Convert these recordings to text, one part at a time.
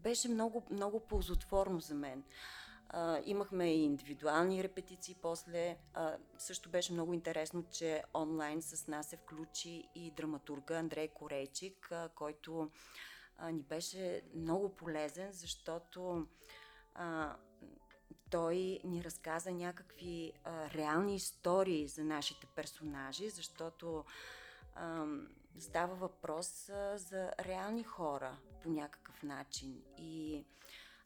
беше много, много ползотворно за мен. А, имахме и индивидуални репетиции после. А, също беше много интересно, че онлайн с нас се включи и драматурга Андрей Корейчик, а, който а, ни беше много полезен, защото а, той ни разказа някакви а, реални истории за нашите персонажи, защото а, става въпрос а, за реални хора по някакъв начин. И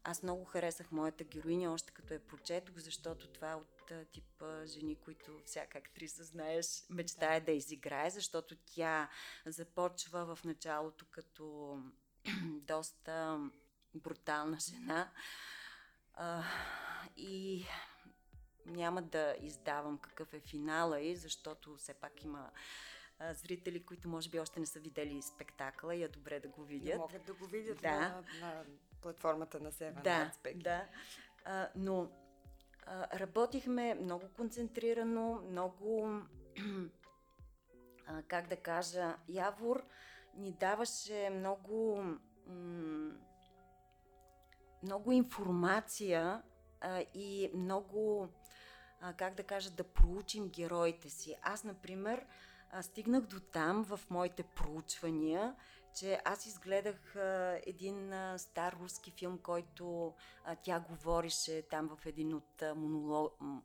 аз много харесах моята героиня, още като я прочетох, защото това е от типа жени, които всяка актриса, знаеш, мечтае да изиграе, защото тя започва в началото като доста брутална жена. А, и няма да издавам какъв е финала и, защото все пак има а, зрители, които може би още не са видели спектакъла и е добре да го видят. Не могат да го видят да. на, на платформата на Seven Да, да. А, но а, работихме много концентрирано, много, а, как да кажа, Явор ни даваше много, м- много информация а, и много, а, как да кажа, да проучим героите си. Аз, например, а, стигнах до там в моите проучвания, че аз изгледах един стар руски филм, който тя говорише там в един от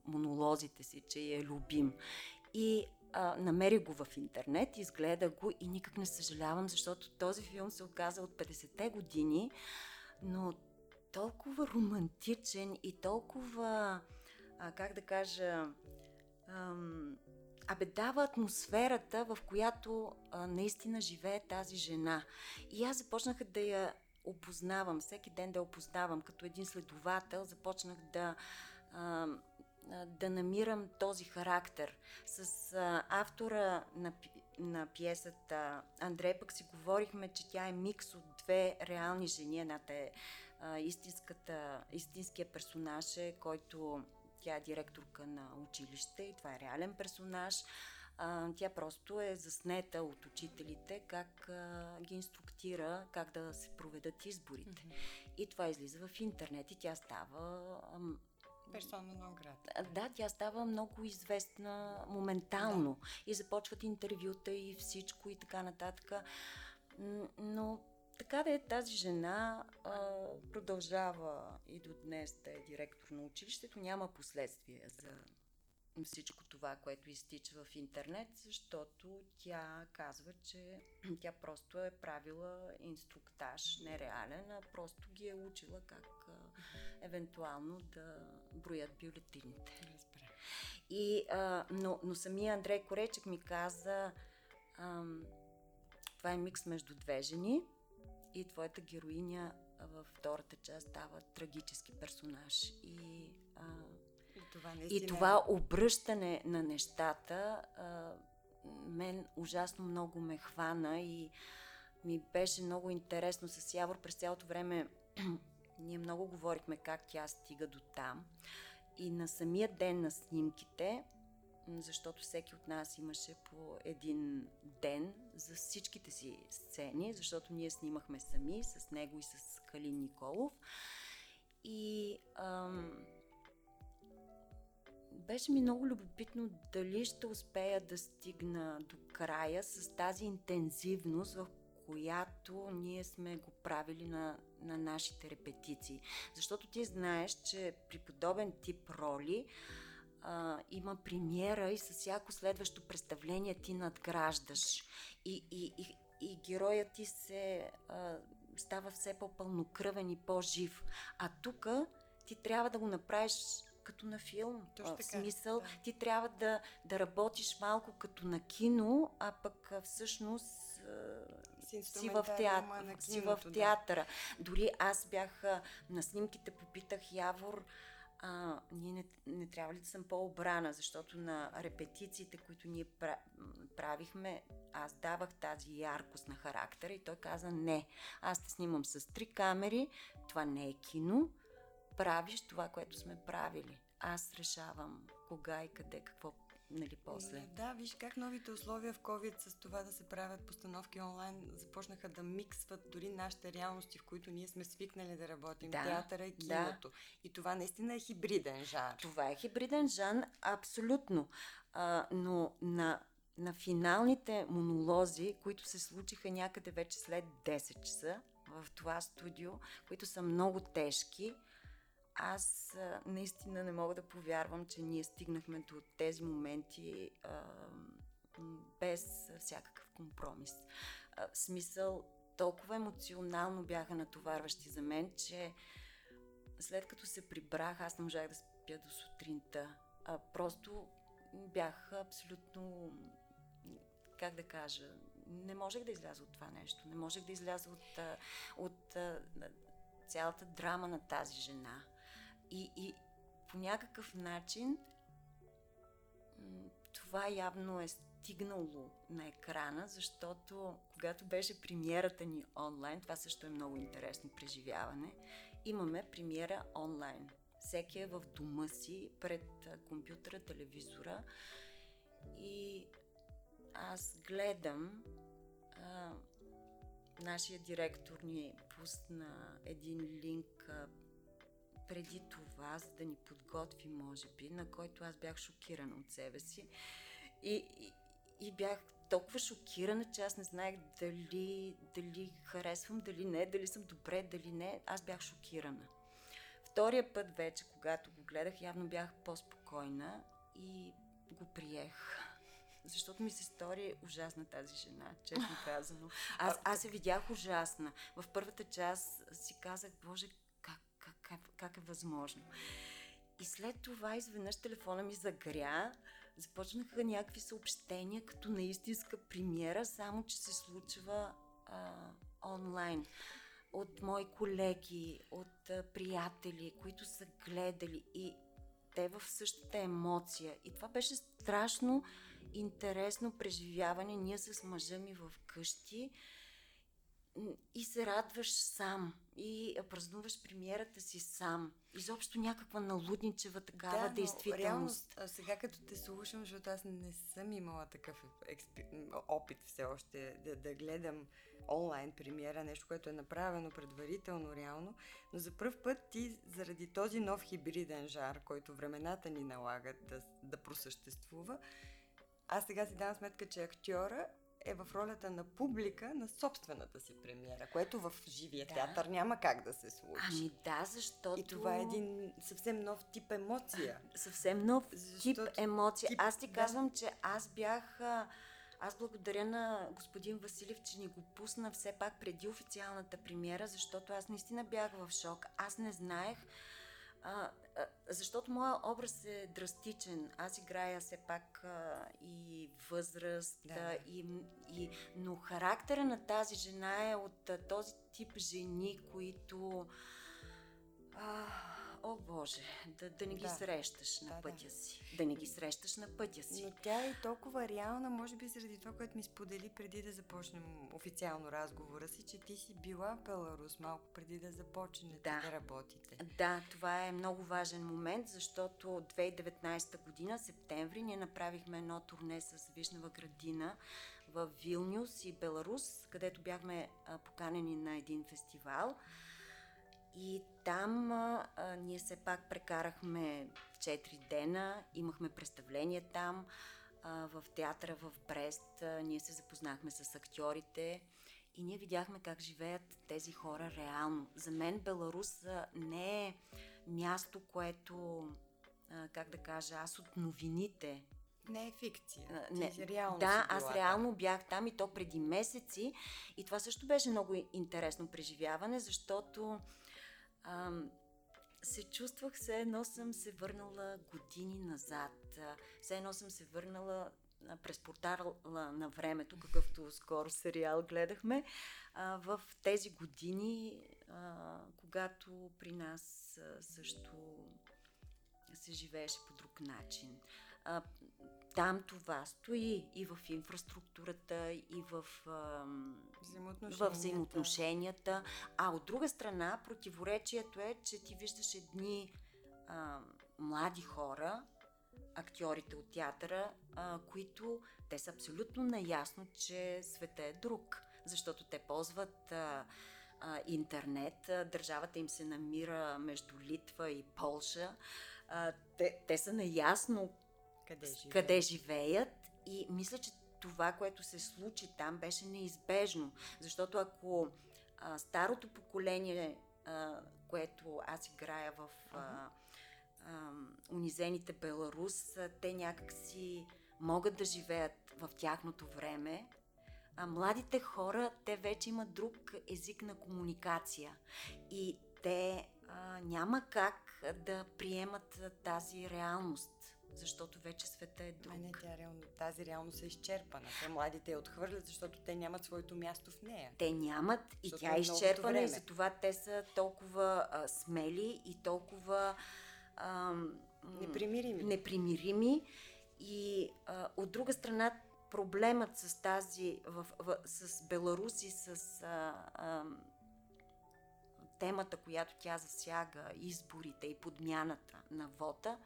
монолозите си, че е любим. И а, намерих го в интернет, изгледах го и никак не съжалявам, защото този филм се оказа от 50-те години, но толкова романтичен и толкова, как да кажа, абе дава атмосферата, в която а, наистина живее тази жена. И аз започнах да я опознавам, всеки ден да я опознавам, като един следовател, започнах да а, да намирам този характер. С а, автора на, на пиесата Андрей пък си говорихме, че тя е микс от две реални жени. Едната е а, истинската, истинския персонаж, е, който тя е директорка на училище и това е реален персонаж. А, тя просто е заснета от учителите как а, ги инструктира как да се проведат изборите. Mm-hmm. И това излиза в интернет и тя става Персона на град. Да, тя става много известна моментално. Да. И започват интервюта и всичко и така нататък. Но така да е, тази жена а, продължава и до днес да е директор на училището. Няма последствия за всичко това, което изтича в интернет, защото тя казва, че тя просто е правила инструктаж, нереален, а просто ги е учила как а, евентуално да броят бюлетините. Разбира. И, а, но, но самия Андрей Коречек ми каза, а, това е микс между две жени и твоята героиня във втората част става трагически персонаж. И а, това и това обръщане на нещата а, мен ужасно много ме хвана и ми беше много интересно с Явор през цялото време. ние много говорихме как тя стига до там. И на самия ден на снимките, защото всеки от нас имаше по един ден за всичките си сцени, защото ние снимахме сами с него и с Калин Николов. И ам, беше ми много любопитно дали ще успея да стигна до края с тази интензивност, в която ние сме го правили на, на нашите репетиции. Защото ти знаеш, че при подобен тип роли а, има премиера и с всяко следващо представление ти надграждаш. И, и, и, и героят ти се а, става все по-пълнокръвен и по-жив. А тук ти трябва да го направиш като на филм. Точно така. В смисъл, да. ти трябва да, да работиш малко като на кино, а пък всъщност си в, театър, си в театъра. Да. Дори аз бях на снимките, попитах Явор, а, ние не, не трябва ли да съм по-обрана, защото на репетициите, които ние правихме, аз давах тази яркост на характера и той каза не, аз те снимам с три камери, това не е кино, правиш това, което сме правили. Аз решавам кога и къде, какво нали, после. Да, виж как новите условия в COVID с това да се правят постановки онлайн започнаха да миксват дори нашите реалности, в които ние сме свикнали да работим. Да, театъра и киното. Да. И това наистина е хибриден жан. Това е хибриден жан, абсолютно. А, но на на финалните монолози, които се случиха някъде вече след 10 часа в това студио, които са много тежки, аз наистина не мога да повярвам, че ние стигнахме до тези моменти а, без всякакъв компромис. А, смисъл, толкова емоционално бяха натоварващи за мен, че след като се прибрах, аз не можах да спя до сутринта. А, просто бях абсолютно, как да кажа, не можех да изляза от това нещо. Не можех да изляза от, от, от цялата драма на тази жена. И, и по някакъв начин това явно е стигнало на екрана, защото когато беше премиерата ни онлайн, това също е много интересно преживяване, имаме премиера онлайн. Всеки е в дома си, пред компютъра, телевизора и аз гледам а, нашия директор ни пусна един линк преди това, за да ни подготви, може би, на който аз бях шокирана от себе си. И, и, и бях толкова шокирана, че аз не знаех дали, дали харесвам, дали не, дали съм добре, дали не. Аз бях шокирана. Втория път вече, когато го гледах, явно бях по-спокойна и го приех. Защото ми се стори ужасна тази жена, честно казано. Аз, аз се видях ужасна. В първата част си казах, Боже, как, как е възможно. И след това изведнъж телефона ми загря, започнаха някакви съобщения, като на истинска премиера, само че се случва а, онлайн. От мои колеги, от а, приятели, които са гледали и те в същата емоция. И това беше страшно интересно преживяване. Ние с мъжа ми в къщи и се радваш сам и празнуваш премиерата си сам. Изобщо някаква налудничева такава да, действителност. Реално, сега като те слушам, защото аз не съм имала такъв експи... опит все още да, да гледам онлайн премиера, нещо, което е направено предварително реално, но за първ път ти заради този нов хибриден жар, който времената ни налагат да, да просъществува, аз сега си давам сметка, че актьора е в ролята на публика на собствената си премиера, което в живия да. театър няма как да се случи. Ами да, защото... И това е един съвсем нов тип емоция. Съвсем нов защото... тип емоция. Тип... Аз ти казвам, да. че аз бях... Аз благодаря на господин Василев, че ни го пусна все пак преди официалната премиера, защото аз наистина бях в шок. Аз не знаех а, а, защото моят образ е драстичен. Аз играя все пак а, и възраст, да. а, и, и, но характера на тази жена е от а, този тип жени, които. А, о Боже, да, да не ги да. срещаш на да, пътя да. си. Да не ги срещаш на пътя си. Но тя е толкова реална, може би заради това, което ми сподели преди да започнем официално разговора си, че ти си била в Беларус малко преди да започнете да. да работите. Да, това е много важен момент, защото 2019 година, септември, ние направихме едно турне с Вишнева градина в Вилнюс и Беларус, където бяхме поканени на един фестивал. И там а, ние все пак прекарахме 4 дена, имахме представление там, а, в театъра в Брест. А, ние се запознахме с актьорите и ние видяхме как живеят тези хора реално. За мен Беларус а, не е място, което, а, как да кажа, аз от новините не е фикция. Не, Ти реално да, аз реално бях там и то преди месеци. И това също беше много интересно преживяване, защото а, се чувствах все едно съм се върнала години назад. Все едно съм се върнала през портала на времето, какъвто скоро сериал гледахме, а, в тези години, а, когато при нас а, също се живееше по друг начин. Там това стои и в инфраструктурата, и в, взаимоотношенията. в взаимоотношенията. А от друга страна, противоречието е, че ти виждаш едни а, млади хора, актьорите от театъра, а, които те са абсолютно наясно, че света е друг, защото те ползват а, а, интернет, а, държавата им се намира между Литва и Полша, а, те, те са наясно къде живеят. къде живеят и мисля, че това, което се случи там, беше неизбежно. Защото ако а, старото поколение, а, което аз играя в а, а, унизените Беларус, а, те някакси могат да живеят в тяхното време, а младите хора, те вече имат друг език на комуникация. И те а, няма как да приемат тази реалност защото вече света е друг. Не, тя реално, тази реалност е изчерпана. Те младите я отхвърлят, защото те нямат своето място в нея. Те нямат и защото тя е изчерпана и затова те са толкова а, смели и толкова а, непримирими. непримирими. И а, от друга страна проблемът с тази, в, в, с Беларус и с а, а, темата, която тя засяга, изборите и подмяната на вота,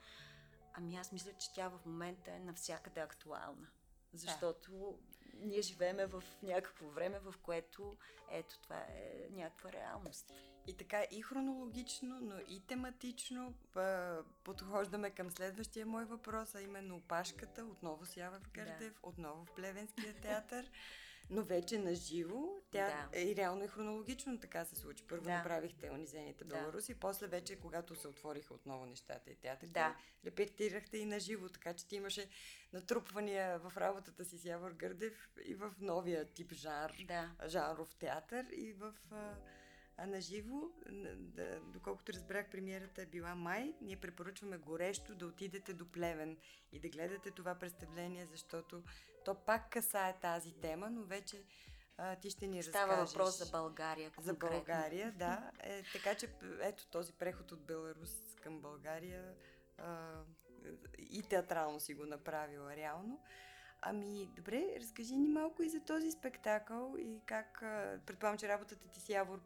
Ами аз мисля, че тя в момента е навсякъде актуална. Защото да. ние живееме в някакво време, в което ето това е някаква реалност. И така и хронологично, но и тематично подхождаме към следващия мой въпрос, а именно опашката, отново с Ява в Гърдев, да. отново в Плевенския театър но вече на живо. Тя да. и реално и хронологично така се случи. Първо да. направихте унизените беларуси, да. после вече, когато се отвориха отново нещата и театрите, да. репетирахте и на живо, така че ти имаше натрупвания в работата си с Явор Гърдев и в новия тип жар, да. жанров театър и в... А на живо, да, доколкото разбрах, премиерата е била май. Ние препоръчваме горещо да отидете до Плевен и да гледате това представление, защото то пак касае тази тема, но вече а, ти ще ни Става разкажеш. Става въпрос за България. Конкретно. За България, да. Е, така че ето този преход от Беларус към България а, и театрално си го направила реално. Ами, добре, разкажи ни малко и за този спектакъл и как, предполагам, че работата ти с Явор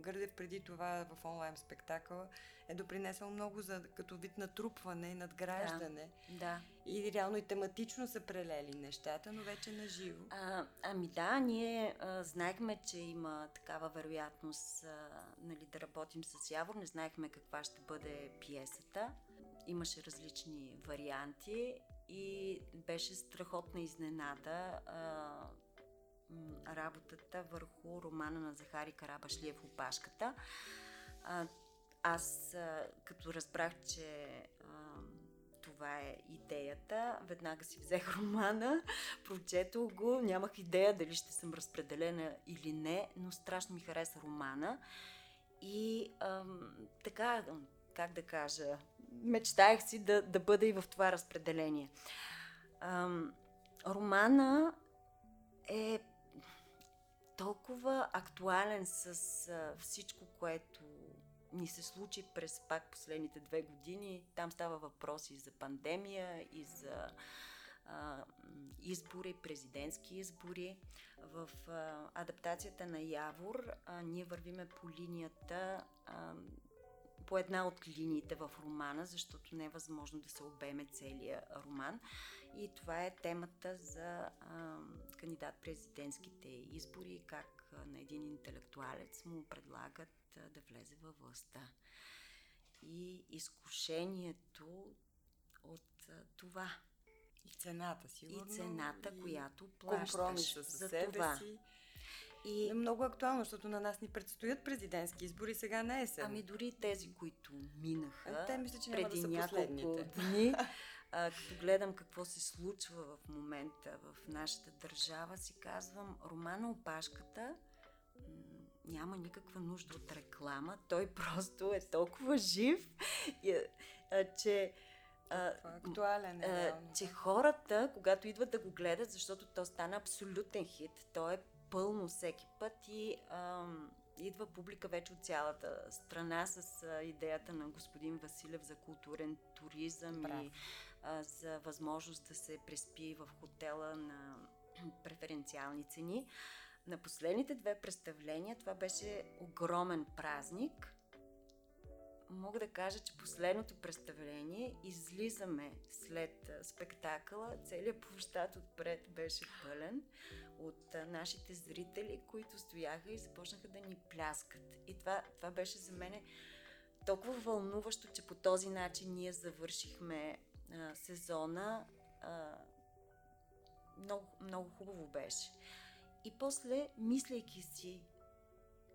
Гърдев преди това в онлайн спектакъла е допринесъл много за като вид натрупване и надграждане. Да, да. И реално и тематично са прелели нещата, но вече на живо. А, ами да, ние а, знаехме, че има такава вероятност а, нали, да работим с Явор. Не знаехме каква ще бъде пиесата. Имаше различни варианти и беше страхотна изненада. А, работата върху романа на Захари Карабашлиев «Опашката». А, аз, а, като разбрах, че а, това е идеята, веднага си взех романа, прочетох го, нямах идея дали ще съм разпределена или не, но страшно ми хареса романа. И а, така, как да кажа, мечтаях си да, да бъда и в това разпределение. А, романа е толкова актуален с всичко, което ни се случи през пак последните две години. Там става въпрос и за пандемия, и за а, избори, президентски избори. В а, адаптацията на Явор а, ние вървиме по линията, а, по една от линиите в романа, защото не е възможно да се обеме целия роман. И това е темата за кандидат-президентските избори как на един интелектуалец му предлагат да влезе във властта. И изкушението от това. И цената, сигурно. И цената, и която плащаш за себе това. си. И... Е много актуално, защото на нас ни предстоят президентски избори сега не е сега. Ами дори тези, които минаха а, те мисля, че преди да няколко дни, а, като гледам какво се случва в момента в нашата държава, си казвам, романа Опашката няма никаква нужда от реклама. Той просто е толкова жив, а, че а, актуален е, а, че хората, когато идват да го гледат, защото то стана абсолютен хит, то е пълно всеки път и ам, идва публика вече от цялата страна с а, идеята на господин Василев за културен туризъм Прав. и за възможност да се преспи в хотела на преференциални цени. На последните две представления това беше огромен празник. мога да кажа, че последното представление излизаме след спектакъла. Целият площад отпред беше пълен от нашите зрители, които стояха и започнаха да ни пляскат. И това, това беше за мен толкова вълнуващо, че по този начин ние завършихме а, сезона. А, много, много хубаво беше. И после, мислейки си,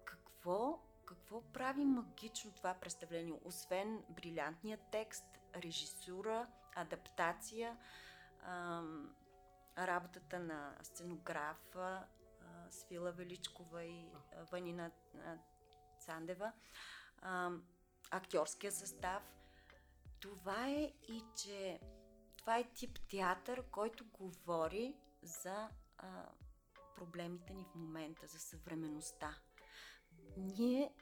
какво, какво прави магично това представление, освен брилянтния текст, режисура, адаптация, ам, работата на сценографа Свила Величкова и Ванина Цандева, актьорския състав. Това е и че това е тип театър, който говори за а, проблемите ни в момента, за съвременността. Ние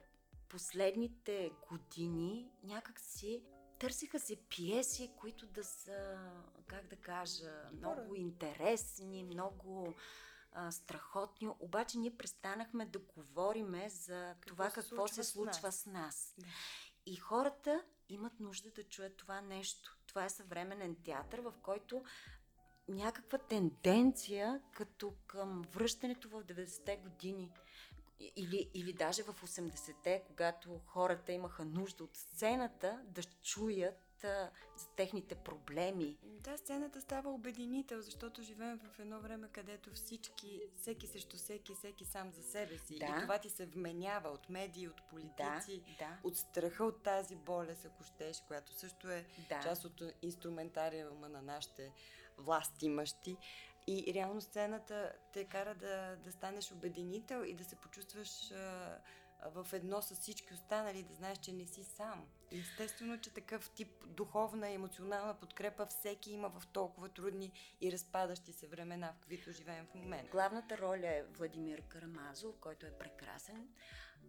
последните години някак си търсиха се пиеси, които да са, как да кажа, много интересни, много а, страхотни. Обаче ние престанахме да говориме за какво това какво се случва с нас. С нас. Да. И хората имат нужда да чуят това нещо. Това е съвременен театър, в който някаква тенденция като към връщането в 90-те години или, или даже в 80-те, когато хората имаха нужда от сцената да чуят за техните проблеми. Да, сцената става обединител, защото живеем в едно време, където всички, всеки срещу всеки, всеки сам за себе си. Да. И това ти се вменява от медии, от политици, да, да. от страха от тази болест, ако щеш, която също е да. част от инструментариума на нашите власти имащи. И реално сцената те кара да, да станеш обединител и да се почувстваш а, в едно с всички останали, да знаеш, че не си сам. Естествено, че такъв тип духовна и емоционална подкрепа всеки има в толкова трудни и разпадащи се времена, в каквито живеем в момента. Главната роля е Владимир Карамазов, който е прекрасен,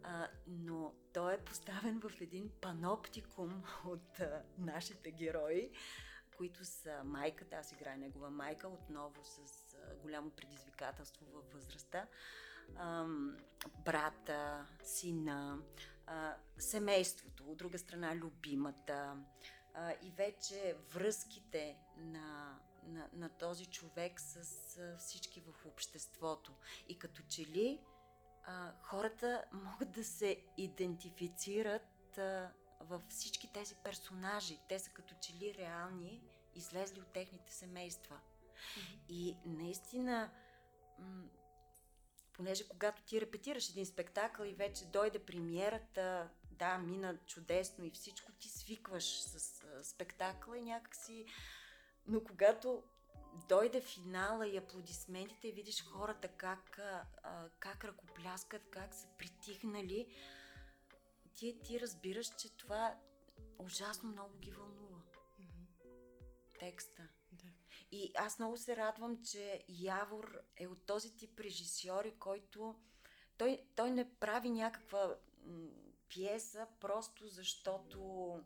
а, но той е поставен в един паноптикум от а, нашите герои които са майката, аз играя негова майка, отново с а, голямо предизвикателство във възрастта, а, брата, сина, семейството, от друга страна любимата и вече връзките на, на, на този човек с всички в обществото. И като че ли хората могат да се идентифицират във всички тези персонажи. Те са като че ли реални, излезли от техните семейства. Mm-hmm. И наистина, понеже когато ти репетираш един спектакъл и вече дойде премиерата, да, мина чудесно и всичко, ти свикваш с а, спектакъла и някакси... Но когато дойде финала и аплодисментите и видиш хората как, а, как ръкопляскат, как са притихнали, ти, ти разбираш, че това ужасно много ги вълнува. Mm-hmm. Текста. И аз много се радвам, че Явор е от този тип режисьори, който той, той не прави някаква пиеса просто защото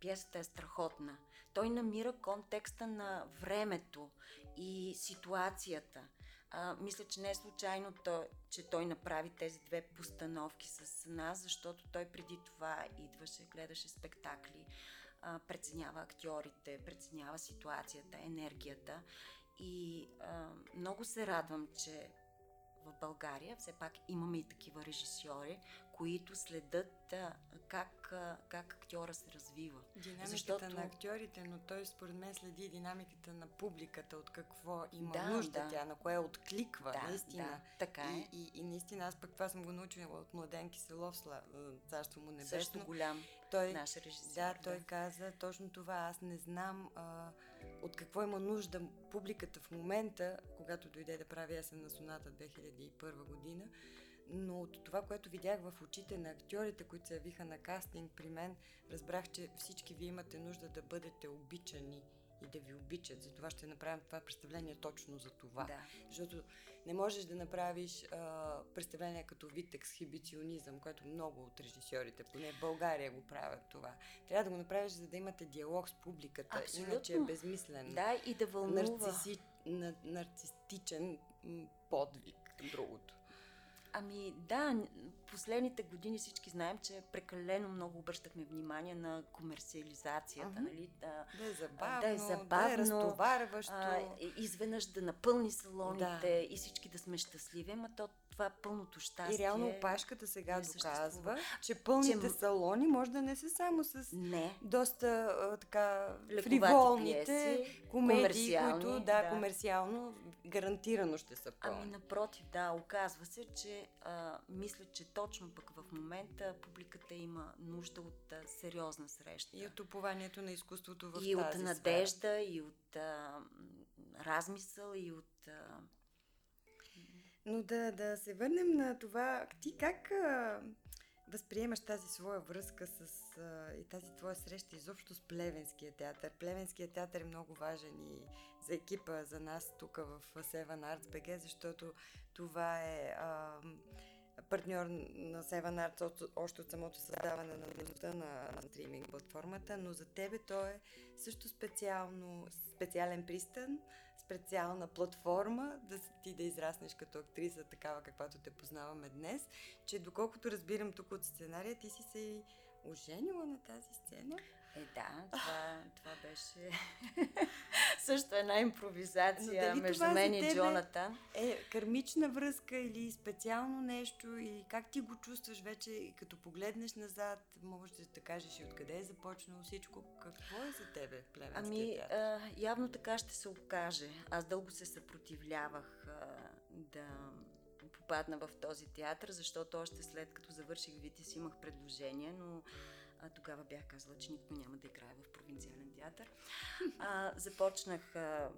пиесата е страхотна. Той намира контекста на времето и ситуацията. А, мисля, че не е случайно, то, че той направи тези две постановки с нас, защото той преди това идваше, гледаше спектакли, преценява актьорите, преценява ситуацията, енергията. И а, много се радвам, че в България все пак имаме и такива режисьори, които следят а, как, а, как актьора се развива. Динамиката Защото... на актьорите, но той според мен следи динамиката на публиката, от какво има да, нужда да. тя, на кое откликва, да, наистина. Да, така е. И, и, и наистина, аз пък това съм го научила от Младен Киселов, царство му небесно. Също голям той, наш режисер. Да, той да. каза точно това. Аз не знам а, от какво има нужда публиката в момента, когато дойде да прави есен на соната 2001 година, но от това, което видях в очите на актьорите, които се явиха на кастинг при мен, разбрах, че всички ви имате нужда да бъдете обичани и да ви обичат. Затова ще направим това представление точно за това. Да. Защото не можеш да направиш а, представление като вид ексхибиционизъм, което много от режисьорите, поне в България го правят това. Трябва да го направиш, за да имате диалог с публиката. Абсолютно. Иначе е безмислен. Да, и да вълнува. Нарциси, на, нарцистичен подвиг, другото. Ами да, последните години всички знаем, че прекалено много обръщахме внимание на комерциализацията, uh-huh. нали? Да, да е забавно, да е, забавно, да е разтоварващо. А, изведнъж да напълни салоните да. и всички да сме щастливи, ама то това пълното щастие. И реално опашката сега доказва, че пълните че... салони може да не са само с не. доста а, така фриволните пиеси, комедии, които да, да, комерциално гарантирано ще са пълни. Ами напротив, да, оказва се, че а, мисля, че точно пък в момента публиката има нужда от а, сериозна среща. И от упованието на изкуството в и тази от надежда, сфера. и от а, размисъл, и от... А, но да, да се върнем на това, ти как а, възприемаш тази своя връзка с а, и тази твоя среща изобщо с Плевенския театър? Плевенския театър е много важен и за екипа, за нас тук в Seven Arts BG, защото това е а, партньор на Seven Arts още от самото създаване на дейността на, на стриминг платформата, но за тебе то е също специално, специален пристан, специална платформа да ти да израснеш като актриса, такава каквато те познаваме днес, че доколкото разбирам тук от сценария, ти си се и оженила на тази сцена. Е, да, това, това беше също една импровизация между мен и Джонатан. Е кармична връзка или специално нещо или как ти го чувстваш вече и като погледнеш назад, можеш да кажеш и откъде е започнало всичко. Какво е за тебе Плевенския Ами, а, явно така ще се окаже. Аз дълго се съпротивлявах а, да попадна в този театър, защото още след като завърших Витис имах предложение, но а, тогава бях казала, че никой няма да играе в провинциален театър. А, започнах, а,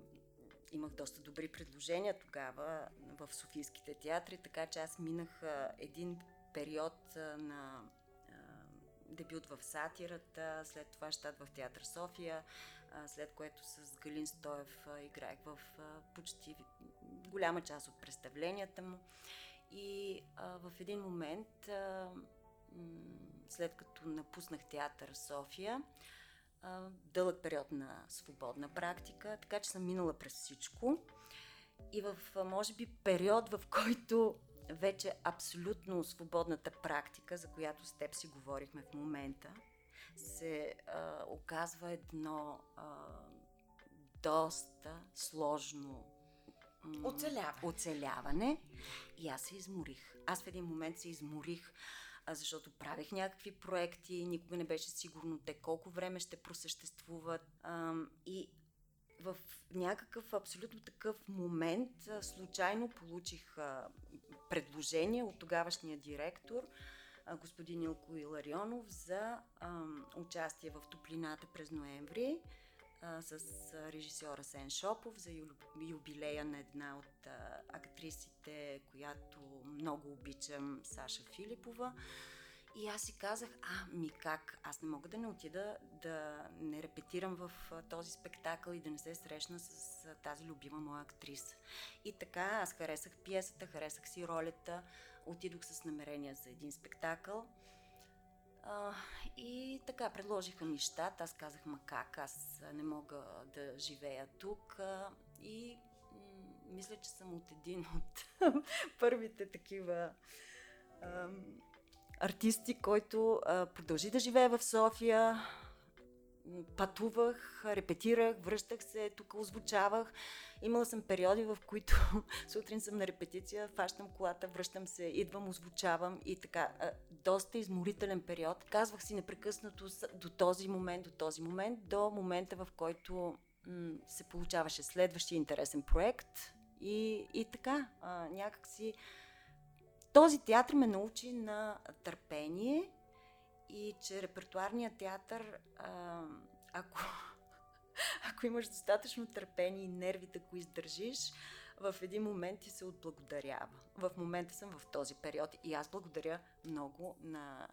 имах доста добри предложения тогава в Софийските театри, така че аз минах един период на дебют в сатирата, след това щат в театър София, след което с Галин Стоев играех в почти голяма част от представленията му. И в един момент след като напуснах театър София, дълъг период на свободна практика, така че съм минала през всичко. И в, може би, период, в който вече абсолютно свободната практика, за която с теб си говорихме в момента, се а, оказва едно а, доста сложно Оцеляване. оцеляване. И аз се изморих. Аз в един момент се изморих а защото правих някакви проекти, никога не беше сигурно те колко време ще просъществуват. И в някакъв абсолютно такъв момент случайно получих предложение от тогавашния директор, господин Илко Иларионов, за участие в Топлината през ноември а, с режисьора Сен Шопов за юбилея на една от а, актрисите, която много обичам, Саша Филипова. И аз си казах, а, ми как, аз не мога да не отида да не репетирам в този спектакъл и да не се срещна с тази любима моя актриса. И така, аз харесах пиесата, харесах си ролята, отидох с намерения за един спектакъл. А, и така, предложиха щат. Аз казах, ма как, аз не мога да живея тук. А, и м- мисля, че съм от един от първите такива а, артисти, който а, продължи да живее в София. Пътувах, репетирах, връщах се, тук озвучавах. Имала съм периоди, в които сутрин съм на репетиция, фащам колата, връщам се, идвам, озвучавам и така. Доста изморителен период. Казвах си непрекъснато до този момент, до този момент, до момента, в който м- се получаваше следващия интересен проект. И, и така, а, някакси този театър ме научи на търпение и че репертуарният театър, ако ако имаш достатъчно търпение и нервите, ако издържиш, в един момент ти се отблагодарява. В момента съм в този период и аз благодаря много на,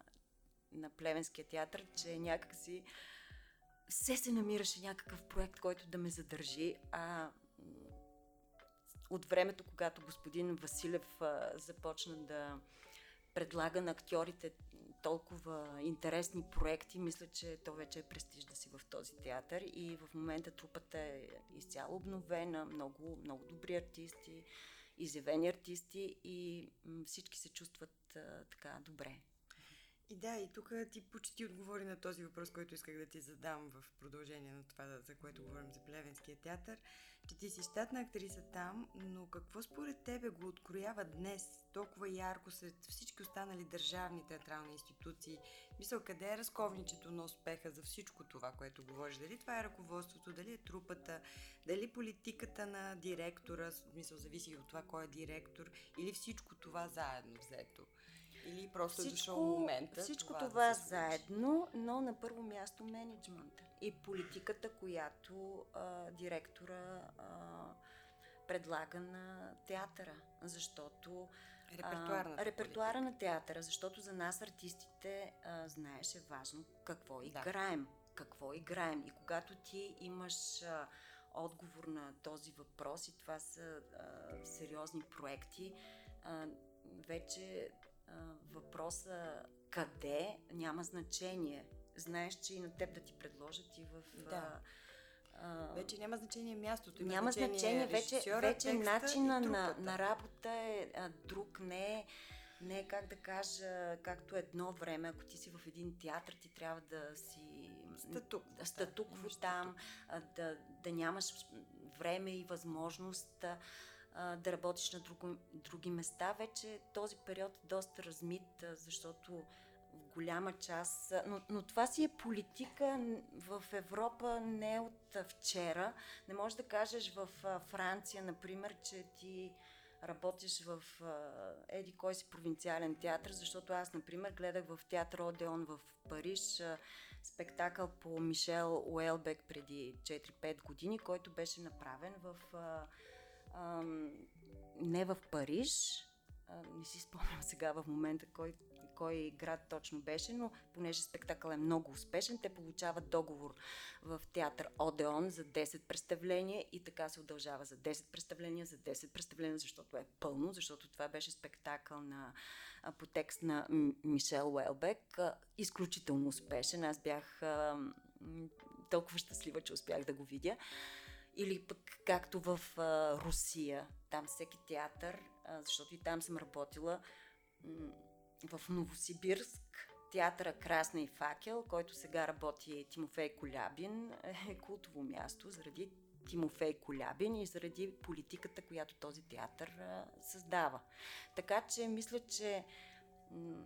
на Плевенския театър, че някакси все се намираше някакъв проект, който да ме задържи. А от времето, когато господин Василев а, започна да предлага на актьорите толкова интересни проекти, мисля, че то вече е престиж да си в този театър и в момента трупата е изцяло обновена, много, много добри артисти изявени артисти и всички се чувстват а, така добре. И да, и тук ти почти отговори на този въпрос, който исках да ти задам в продължение на това, за което говорим за Плевенския театър, че ти си щатна актриса там, но какво според тебе го откроява днес толкова ярко сред всички останали държавни театрални институции? Мисъл, къде е разковничето на успеха за всичко това, което говориш? Дали това е ръководството, дали е трупата, дали политиката на директора, мисъл, зависи от това кой е директор, или всичко това заедно взето? Или просто всичко, дошъл момента. Всичко това, това да заедно, но на първо място менеджмента и политиката, която а, директора а, предлага на театъра. Защото Репертуарна, а, репертуара на театъра, защото за нас артистите, а, знаеш, е важно какво да. играем. Какво играем. И когато ти имаш а, отговор на този въпрос и това са а, сериозни проекти, а, вече въпроса къде няма значение. Знаеш, че и на теб да ти предложат и в... Да. А, вече няма значение мястото. Има няма значение, вече, вече начина на, на работа е а, друг, не е не е как да кажа, както едно време, ако ти си в един театър, ти трябва да си Статук, статукво да, там, да, да нямаш време и възможност да работиш на друго, други места. Вече този период е доста размит, защото в голяма част. Но, но това си е политика в Европа не от вчера. Не можеш да кажеш в Франция, например, че ти работиш в еди кой си провинциален театър, защото аз, например, гледах в театър Одеон в Париж спектакъл по Мишел Уелбек преди 4-5 години, който беше направен в ам, не в Париж, а, не си спомням сега в момента кой, кой град точно беше, но понеже спектакъл е много успешен, те получават договор в театър Одеон за 10 представления и така се удължава за 10 представления, за 10 представления, защото е пълно, защото това беше спектакъл на, по текст на Мишел Уелбек. Изключително успешен. Аз бях толкова щастлива, че успях да го видя. Или пък както в а, Русия, там всеки театър, а, защото и там съм работила, м- в Новосибирск, театъра Красна и факел, който сега работи Тимофей Колябин, е култово място заради Тимофей Колябин и заради политиката, която този театър а, създава. Така че мисля, че м-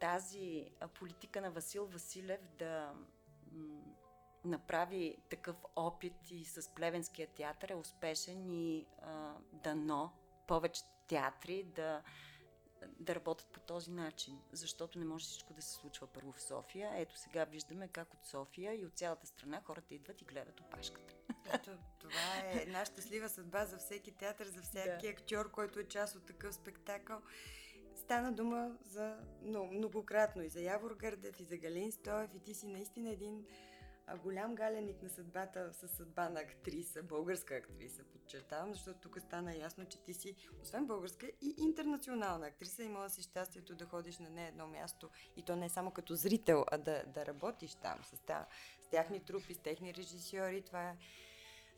тази политика на Васил Василев да направи такъв опит и с Плевенския театър е успешен и а, дано повече театри да, да работят по този начин, защото не може всичко да се случва първо в София. Ето сега виждаме как от София и от цялата страна хората идват и гледат опашката. Ето, това е една щастлива съдба за всеки театър, за всеки да. актьор, който е част от такъв спектакъл. Стана дума за но, многократно и за Явор Гърдев, и за Галин Стоев, и ти си наистина един а, голям галеник на съдбата със съдба на актриса, българска актриса, подчертавам, защото тук стана ясно, че ти си, освен българска, и интернационална актриса. Имала си щастието да ходиш на не едно място и то не само като зрител, а да, да работиш там с, та, с тяхни трупи, с техни режисьори. Това е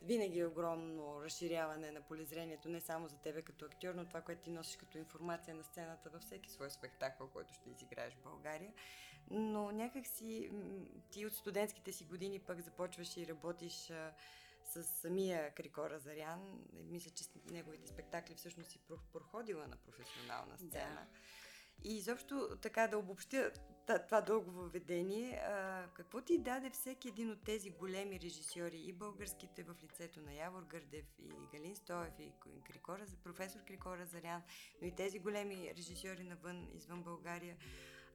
винаги е огромно разширяване на полезрението, не само за тебе като актьор, но това, което ти носиш като информация на сцената във всеки свой спектакъл, който ще изиграеш в България но някак си ти от студентските си години пък започваш и работиш а, с самия Крикора Зарян. Мисля, че с неговите спектакли всъщност си проходила на професионална сцена. Да. И изобщо така да обобщя това дълго въведение, а, какво ти даде всеки един от тези големи режисьори и българските в лицето на Явор Гърдев и Галин Стоев и Крикора, професор Крикора Зарян, но и тези големи режисьори навън, извън България,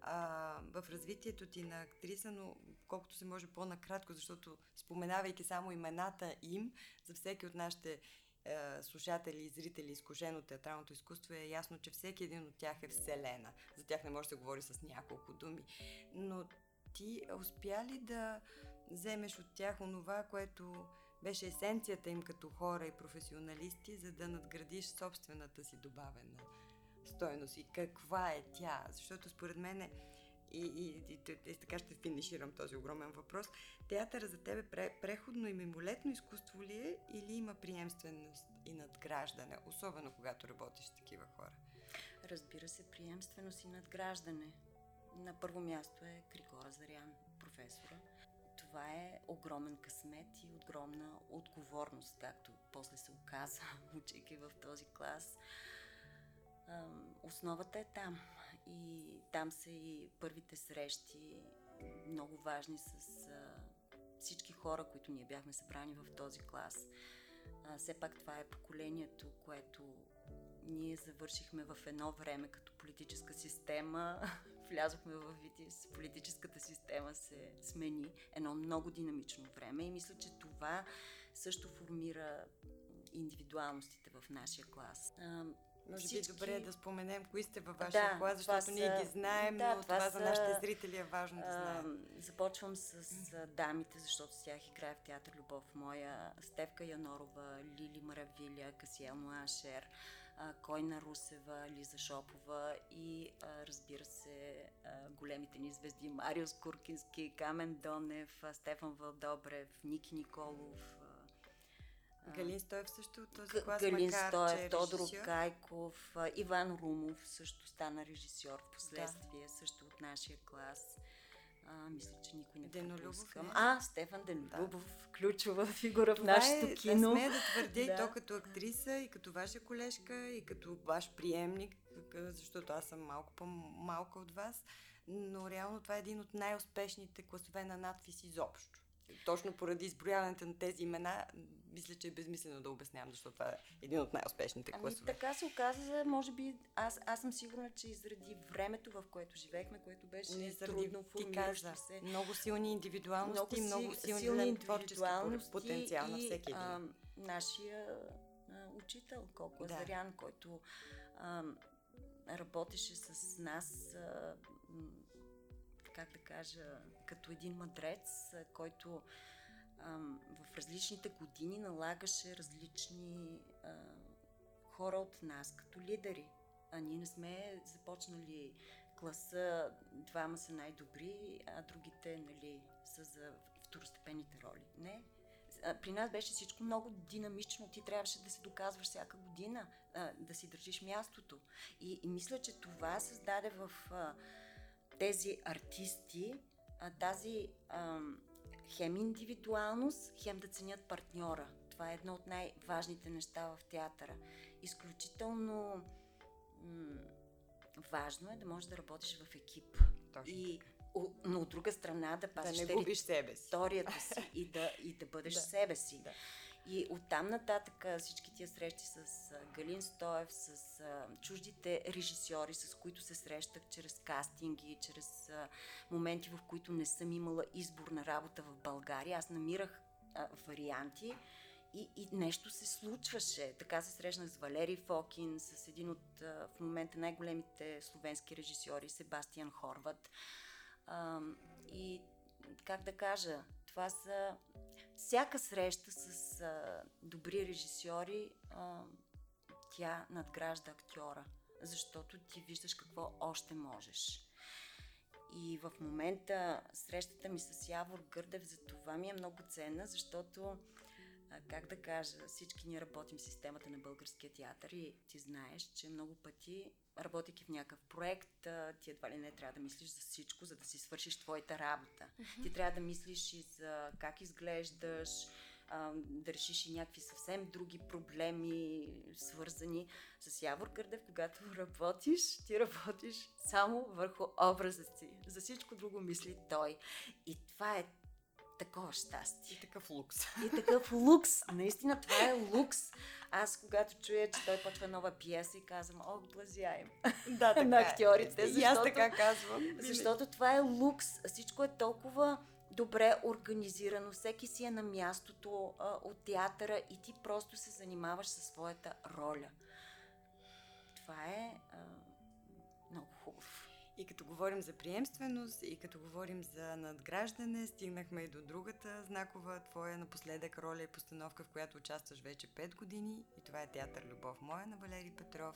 а, в развитието ти на актриса, но колкото се може по-накратко, защото споменавайки само имената им, за всеки от нашите е, слушатели и зрители, изкушен от театралното изкуство, е ясно, че всеки един от тях е вселена. За тях не може да се говори с няколко думи. Но ти успя ли да вземеш от тях онова, което беше есенцията им като хора и професионалисти, за да надградиш собствената си добавена стойност и каква е тя. Защото според мен и, и, и, и, и така ще финиширам този огромен въпрос. Театъра за тебе преходно и мимолетно изкуство ли е или има приемственост и надграждане, особено когато работиш с такива хора? Разбира се, приемственост и надграждане. На първо място е Григора Зарян, професора. Това е огромен късмет и огромна отговорност, както после се оказа, учейки в този клас. Основата е там и там са и първите срещи, много важни с всички хора, които ние бяхме събрани в този клас. все пак това е поколението, което ние завършихме в едно време като политическа система, влязохме в ВИТИС, политическата система се смени, едно много динамично време и мисля, че това също формира индивидуалностите в нашия клас. Може Всички... би добре е да споменем кои сте във вашия да, клас, защото са... ние ги знаем, да, но това, това са... за нашите зрители е важно да знаем. Започвам с, с дамите, защото с тях играе в театър Любов моя, Стевка Янорова, Лили Маравиля, Касиел Муашер, Койна Русева, Лиза Шопова и разбира се големите ни звезди Мариус Куркински, Камен Донев, Стефан Вълдобрев, Ники Николов, Галин Стоев също от този клас, Галин макар, Стоев, че е Тодор Кайков, Иван Румов също стана режисьор в последствие, да. също от нашия клас. А, мисля, че никой не Денолюбов, Не? А, Стефан Денолюбов, да. ключова фигура в нашето е, кино. Смея да твърдя да. и то като актриса, и като ваша колежка, и като ваш приемник, защото аз съм малко по-малка от вас, но реално това е един от най-успешните класове на надфис изобщо. Точно поради изброяването на тези имена, мисля, че е безмислено да обяснявам, защото това е един от най-успешните ами, класове. Така се оказа, може би, аз, аз съм сигурна, че и заради времето, в което живеехме, което беше Не, заради, трудно формиращо се. Много силни индивидуалности, много, много силни, силни индивидуалности потенциал на всеки един. А, нашия а, учител, колко е да. Зарян, който а, работеше с нас, а, как да кажа, като един мъдрец, който в различните години налагаше различни а, хора от нас като лидери. А ние не сме започнали класа, двама са най-добри, а другите нали, са за второстепенните роли. Не. При нас беше всичко много динамично. Ти трябваше да се доказваш всяка година, да си държиш мястото. И, и мисля, че това създаде в тези артисти тази. А, хем индивидуалност, хем да ценят партньора. Това е едно от най-важните неща в театъра. Изключително м- важно е да можеш да работиш в екип. Точно. И но от друга страна да пазиш да не губиш себе си. Историята си и да, и да бъдеш да. себе си. Да. И оттам нататък всички тия срещи с Галин Стоев, с чуждите режисьори, с които се срещах чрез кастинги, чрез моменти, в които не съм имала избор на работа в България. Аз намирах а, варианти и, и нещо се случваше. Така се срещнах с Валерий Фокин, с един от в момента най-големите словенски режисьори, Себастиан Хорват. И как да кажа, това са всяка среща с а, добри режисьори, а, тя надгражда актьора, защото ти виждаш какво още можеш. И в момента срещата ми с Явор Гърдев за това ми е много ценна, защото, как да кажа, всички ние работим в системата на българския театър и ти знаеш, че много пъти работейки в някакъв проект, ти едва ли не трябва да мислиш за всичко, за да си свършиш твоята работа. Mm-hmm. Ти трябва да мислиш и за как изглеждаш, да решиш и някакви съвсем други проблеми, свързани с Явор Кърдев. Когато работиш, ти работиш само върху образа си. За всичко друго мисли той. И това е такова щастие. И такъв лукс. И такъв лукс. Наистина това е лукс. Аз когато чуя, че той почва нова пиеса и казвам, о, блазяем. Да, така на е. актьорите. Защото, и аз така казвам. Защото това е лукс. Всичко е толкова добре организирано, всеки си е на мястото а, от театъра и ти просто се занимаваш със своята роля. Това е а. И като говорим за приемственост, и като говорим за надграждане, стигнахме и до другата знакова твоя напоследък роля и постановка, в която участваш вече 5 години. И това е театър Любов моя на Валери Петров.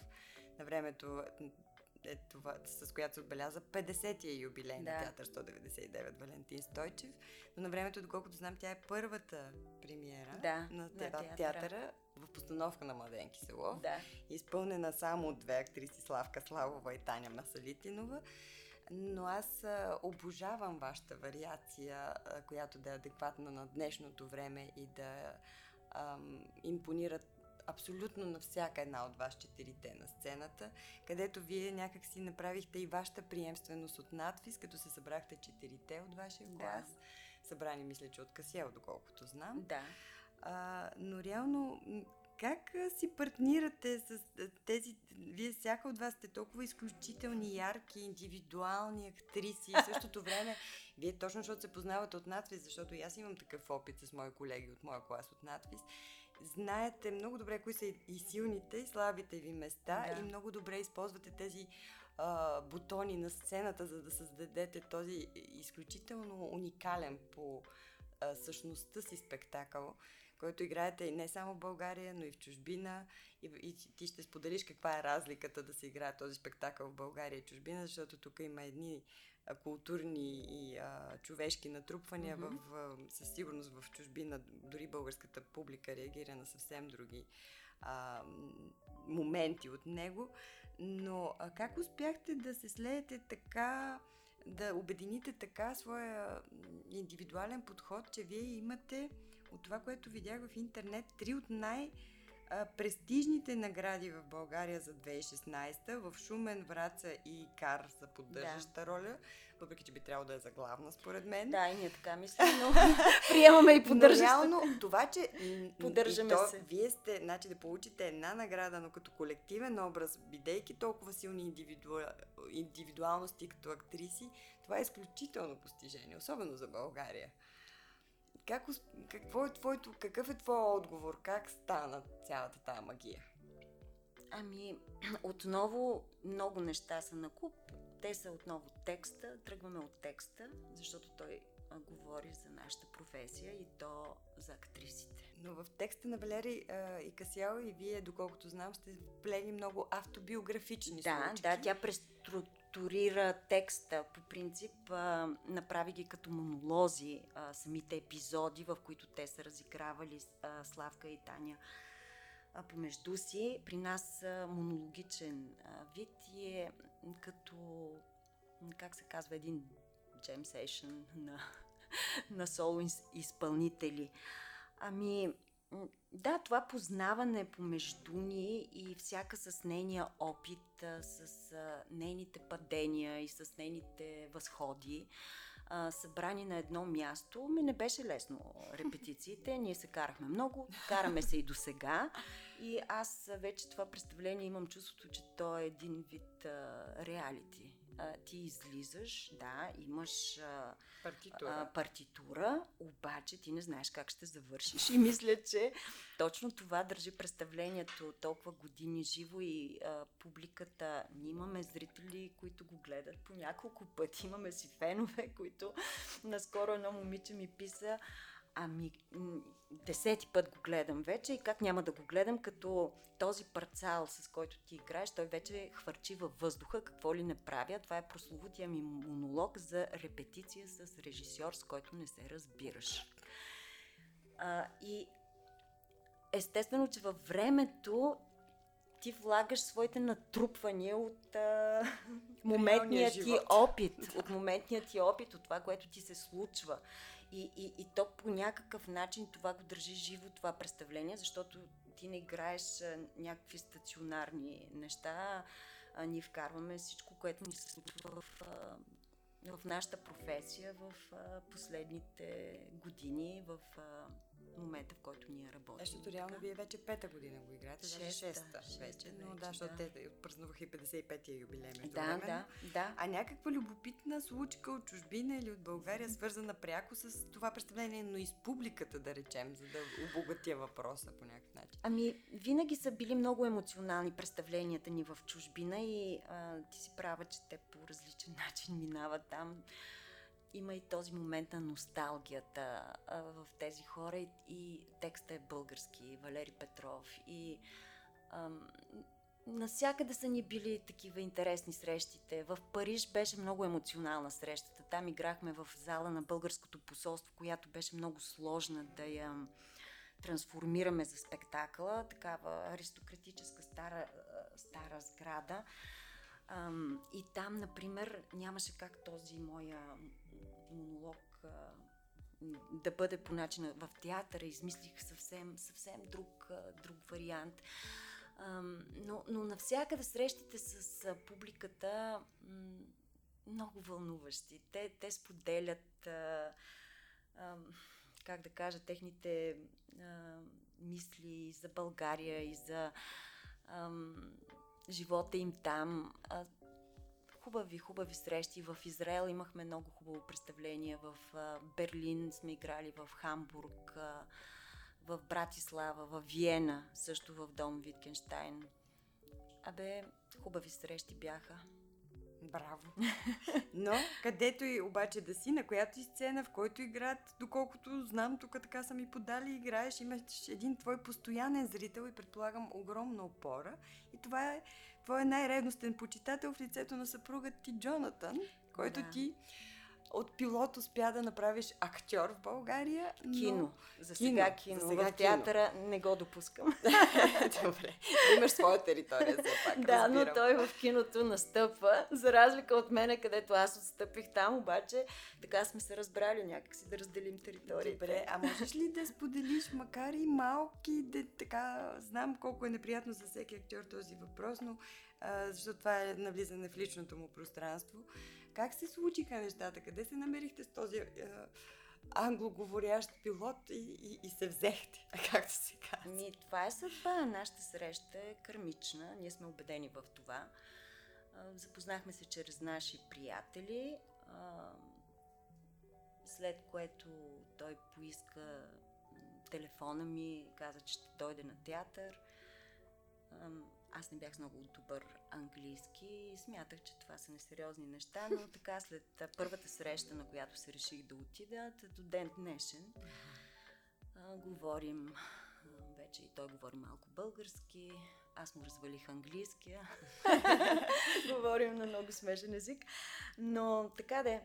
На времето е това, с която се отбеляза 50-я юбилей да. на театър 199 Валентин Стойчев. Но на времето, доколкото знам, тя е първата премиера да, на, на театъра. Постановка на Младен Киселов. Да. Изпълнена само от две актриси Славка Славова и Таня Масалитинова. Но аз обожавам вашата вариация, която да е адекватна на днешното време и да ам, импонират абсолютно на всяка една от вас четирите на сцената, където вие някак си направихте и вашата приемственост от надпис, като се събрахте четирите от вашия глас. Да. Събрани, мисля, че от Касиел, доколкото знам. Да. А, но реално, как си партнирате с тези... Вие всяка от вас сте толкова изключителни, ярки, индивидуални актриси и в същото време вие точно защото се познавате от надпис, защото и аз имам такъв опит с мои колеги от моя клас от надпис, знаете много добре кои са и силните, и слабите ви места да. и много добре използвате тези а, бутони на сцената, за да създадете този изключително уникален по а, същността си спектакъл, който играете и не само в България, но и в чужбина. И, и ти ще споделиш каква е разликата да се играе този спектакъл в България и чужбина, защото тук има едни културни и а, човешки натрупвания mm-hmm. в, в, със сигурност в чужбина. Дори българската публика реагира на съвсем други а, моменти от него. Но а как успяхте да се слеете така, да обедините така своя индивидуален подход, че вие имате от това, което видях в интернет, три от най- престижните награди в България за 2016 в Шумен, Враца и Кар за поддържаща да. роля, въпреки че би трябвало да е за главна, според мен. Да, и ние така мислим, но приемаме и поддържаща. Но реално това, че поддържаме то, се. Вие сте, значи да получите една награда, но като колективен образ, бидейки толкова силни индивиду... индивидуалности като актриси, това е изключително постижение, особено за България. Как, какво е твоето, какъв е твой отговор? Как стана цялата тази магия? Ами, отново много неща са на куп. Те са отново текста. Тръгваме от текста, защото той говори за нашата професия и то за актрисите. Но в текста на Валери а, и Касял и вие, доколкото знам, сте плели много автобиографични да, случки. Да, тя престру структурира текста. По принцип, а, направи ги като монолози, а, самите епизоди, в които те са разигравали а, Славка и Таня а, помежду си. При нас а, монологичен а, вид и е като, как се казва, един джем сейшън на, на соло изпълнители. Ами, да, това познаване помежду ни и всяка с нейния опит, с нейните падения и с нейните възходи, събрани на едно място, ми не беше лесно репетициите. Ние се карахме много, караме се и до сега. И аз вече това представление имам чувството, че то е един вид реалити а, ти излизаш, да, имаш а, партитура. А, партитура, обаче ти не знаеш как ще завършиш. И мисля, че точно това държи представлението толкова години живо и а, публиката. Ние имаме зрители, които го гледат по няколко пъти. Имаме си фенове, които наскоро едно момиче ми писа Ами, десети път го гледам вече и как няма да го гледам, като този парцал, с който ти играеш, той вече хвърчи във въздуха, какво ли не правя. Това е прословутия ми монолог за репетиция с режисьор, с който не се разбираш. А, и естествено, че във времето ти влагаш своите натрупвания от а, моментния ти опит, от моментния ти опит, от това, което ти се случва. И, и, и то по някакъв начин това го държи живо, това представление, защото ти не играеш някакви стационарни неща, а ние вкарваме всичко, което ни се случва в, в нашата професия в последните години, в момента, в който ние работим. Защото реално вие вече пета година го играете, шеста, шеста, шеста вече, но вече, да, защото да. те отпразнуваха и 55-я юбилей между да. Да, да. А някаква любопитна случка от чужбина или от България, свързана пряко с това представление, но и с публиката, да речем, за да обогатя въпроса по някакъв начин. Ами, винаги са били много емоционални представленията ни в чужбина и а, ти си права, че те по различен начин минават там има и този момент на носталгията а, в тези хора и, и текста е български, Валери Петров и ам, Насякъде са ни били такива интересни срещите. В Париж беше много емоционална срещата. Там играхме в зала на българското посолство, която беше много сложна да я трансформираме за спектакъла. Такава аристократическа стара, стара сграда. И там, например, нямаше как този моя монолог да бъде по начина в театъра. Измислих съвсем, съвсем друг, друг вариант. Но, но навсякъде срещите с публиката много вълнуващи. Те, те споделят, как да кажа, техните мисли за България и за живота им там. Хубави, хубави срещи. В Израел имахме много хубаво представление. В Берлин сме играли, в Хамбург в Братислава, в Виена, също в дом Виткенштайн. Абе, хубави срещи бяха. Браво! Но, където и обаче да си, на която и сцена, в който играят, доколкото знам, тук така са ми подали, играеш, имаш един твой постоянен зрител и предполагам огромна опора. И това е твой най-ревностен почитател в лицето на съпругът ти Джонатан, който да. ти от пилот успя да направиш актьор в България. Но... Кино. За сега кино. За сега в театъра кино. не го допускам. Добре. Имаш своя територия, все пак. Да, разбирам. но той в киното настъпва. За разлика от мене, където аз отстъпих там, обаче така сме се разбрали някакси да разделим територията. Добре, а можеш ли да споделиш, макар и малки, да, така, знам колко е неприятно за всеки актьор този въпрос, но а, защото това е навлизане в личното му пространство. Как се случиха нещата? Къде се намерихте с този е, англоговорящ пилот и, и, и се взехте, както се казва? Ми, това е съдба. Нашата среща е кърмична. Ние сме убедени в това. Запознахме се чрез наши приятели, след което той поиска телефона ми, каза, че ще дойде на театър. Аз не бях много добър английски и смятах, че това са несериозни неща, но така след първата среща, на която се реших да отида, до ден днешен, а, говорим вече и той говори малко български, аз му развалих английския, говорим на много смешен език, но така де,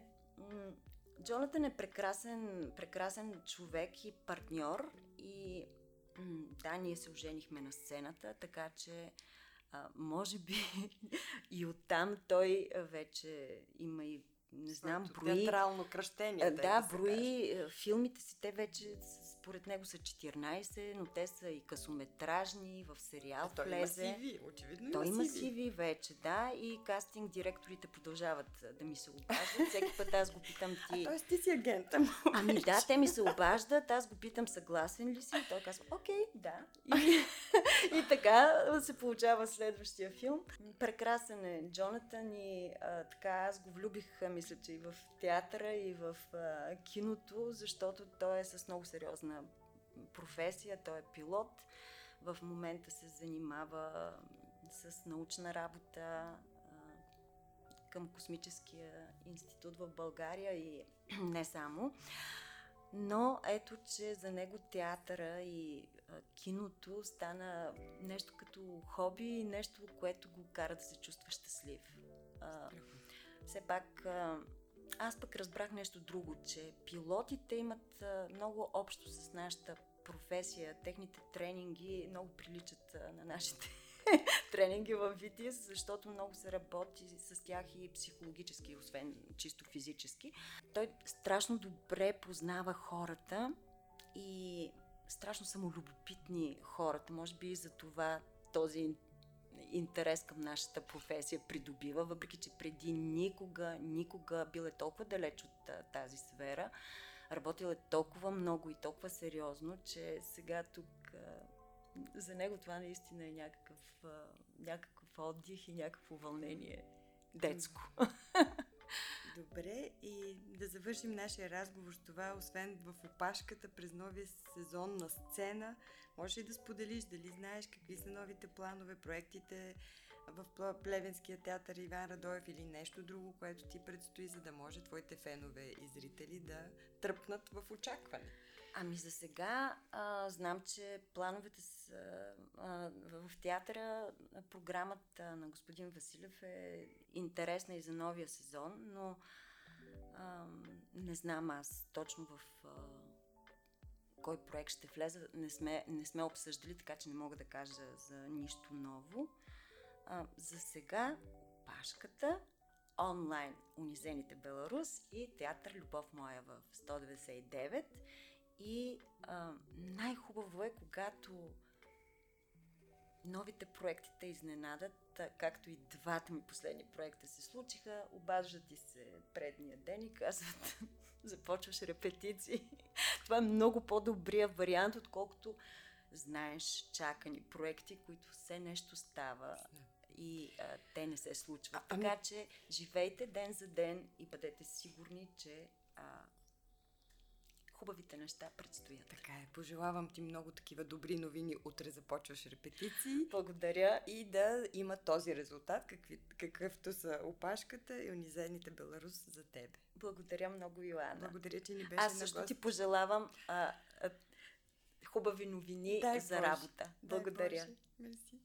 Джонатан е прекрасен, прекрасен човек и партньор и да, ние се оженихме на сцената, така че може би и оттам той вече има и не знам, брои... Театрално кръщение. Да, да брои филмите си, те вече според него са 14, но те са и късометражни, в сериал а, той влезе. Има CV, очевидно той има CV. CV вече, да, и кастинг директорите продължават да ми се обаждат. Всеки път аз го питам ти... Т.е. ти си агента Ами да, те ми се обаждат, аз го питам съгласен ли си и той казва, окей, да. И, и така се получава следващия филм. Прекрасен е Джонатан и а, така аз го влюбих, мисля, че и в театъра, и в а, киното, защото той е с много сериозна професия, той е пилот. В момента се занимава с научна работа към Космическия институт в България и не само. Но ето, че за него театъра и а, киното стана нещо като хоби и нещо, което го кара да се чувства щастлив. А, все пак аз пък разбрах нещо друго, че пилотите имат много общо с нашата професия. Техните тренинги много приличат на нашите тренинги в ВИТИС, защото много се работи с тях и психологически, освен чисто физически. Той страшно добре познава хората и страшно самолюбопитни хората. Може би за това този интерес към нашата професия придобива, въпреки че преди никога, никога бил е толкова далеч от а, тази сфера, работил е толкова много и толкова сериозно, че сега тук а, за него това наистина е някакъв, а, някакъв отдих и някакво вълнение детско. Добре, и да завършим нашия разговор с това, освен в опашката през новия сезон на сцена, може ли да споделиш дали знаеш какви са новите планове, проектите в Плевенския театър Иван Радоев или нещо друго, което ти предстои, за да може твоите фенове и зрители да тръпнат в очакване? Ами за сега а, знам, че плановете с, а, в театъра, програмата на господин Василев е интересна и за новия сезон, но а, не знам аз точно в а, кой проект ще влезе. Не сме, не сме обсъждали, така че не мога да кажа за нищо ново. А, за сега Пашката, онлайн Унизените Беларус и театър Любов моя в 199 и а, най-хубаво е, когато новите проекти те изненадат, както и двата ми последни проекта се случиха, обаждат ти се предния ден и казват, започваш репетиции. Това е много по-добрия вариант, отколкото знаеш чакани проекти, които все нещо става и а, те не се случват. А, ами... Така че живейте ден за ден и бъдете сигурни, че а, хубавите неща предстоят. Така е. Пожелавам ти много такива добри новини. Утре започваш репетиции. Благодаря. И да има този резултат, какви, какъвто са опашката и унизените Беларус за тебе. Благодаря много, Йоанна. Благодаря, че ни беше Аз също ти пожелавам а, а, хубави новини Дай за Боже. работа. Благодаря. Дай Боже. Мерси.